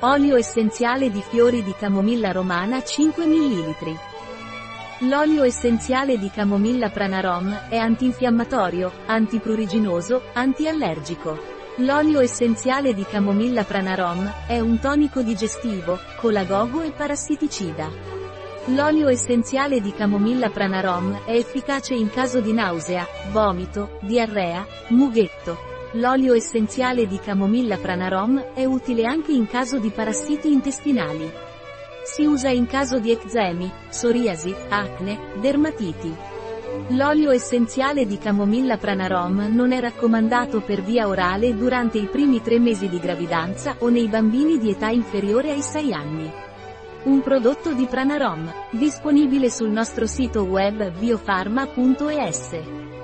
Olio essenziale di fiori di camomilla romana 5 ml. L'olio essenziale di camomilla pranarom è antinfiammatorio, antipruriginoso, antiallergico. L'olio essenziale di camomilla pranarom è un tonico digestivo, colagogo e parassiticida. L'olio essenziale di camomilla pranarom è efficace in caso di nausea, vomito, diarrea, mughetto. L'olio essenziale di camomilla pranarom è utile anche in caso di parassiti intestinali. Si usa in caso di eczemi, psoriasi, acne, dermatiti. L'olio essenziale di camomilla pranarom non è raccomandato per via orale durante i primi tre mesi di gravidanza o nei bambini di età inferiore ai 6 anni. Un prodotto di Pranarom, disponibile sul nostro sito web biofarma.es.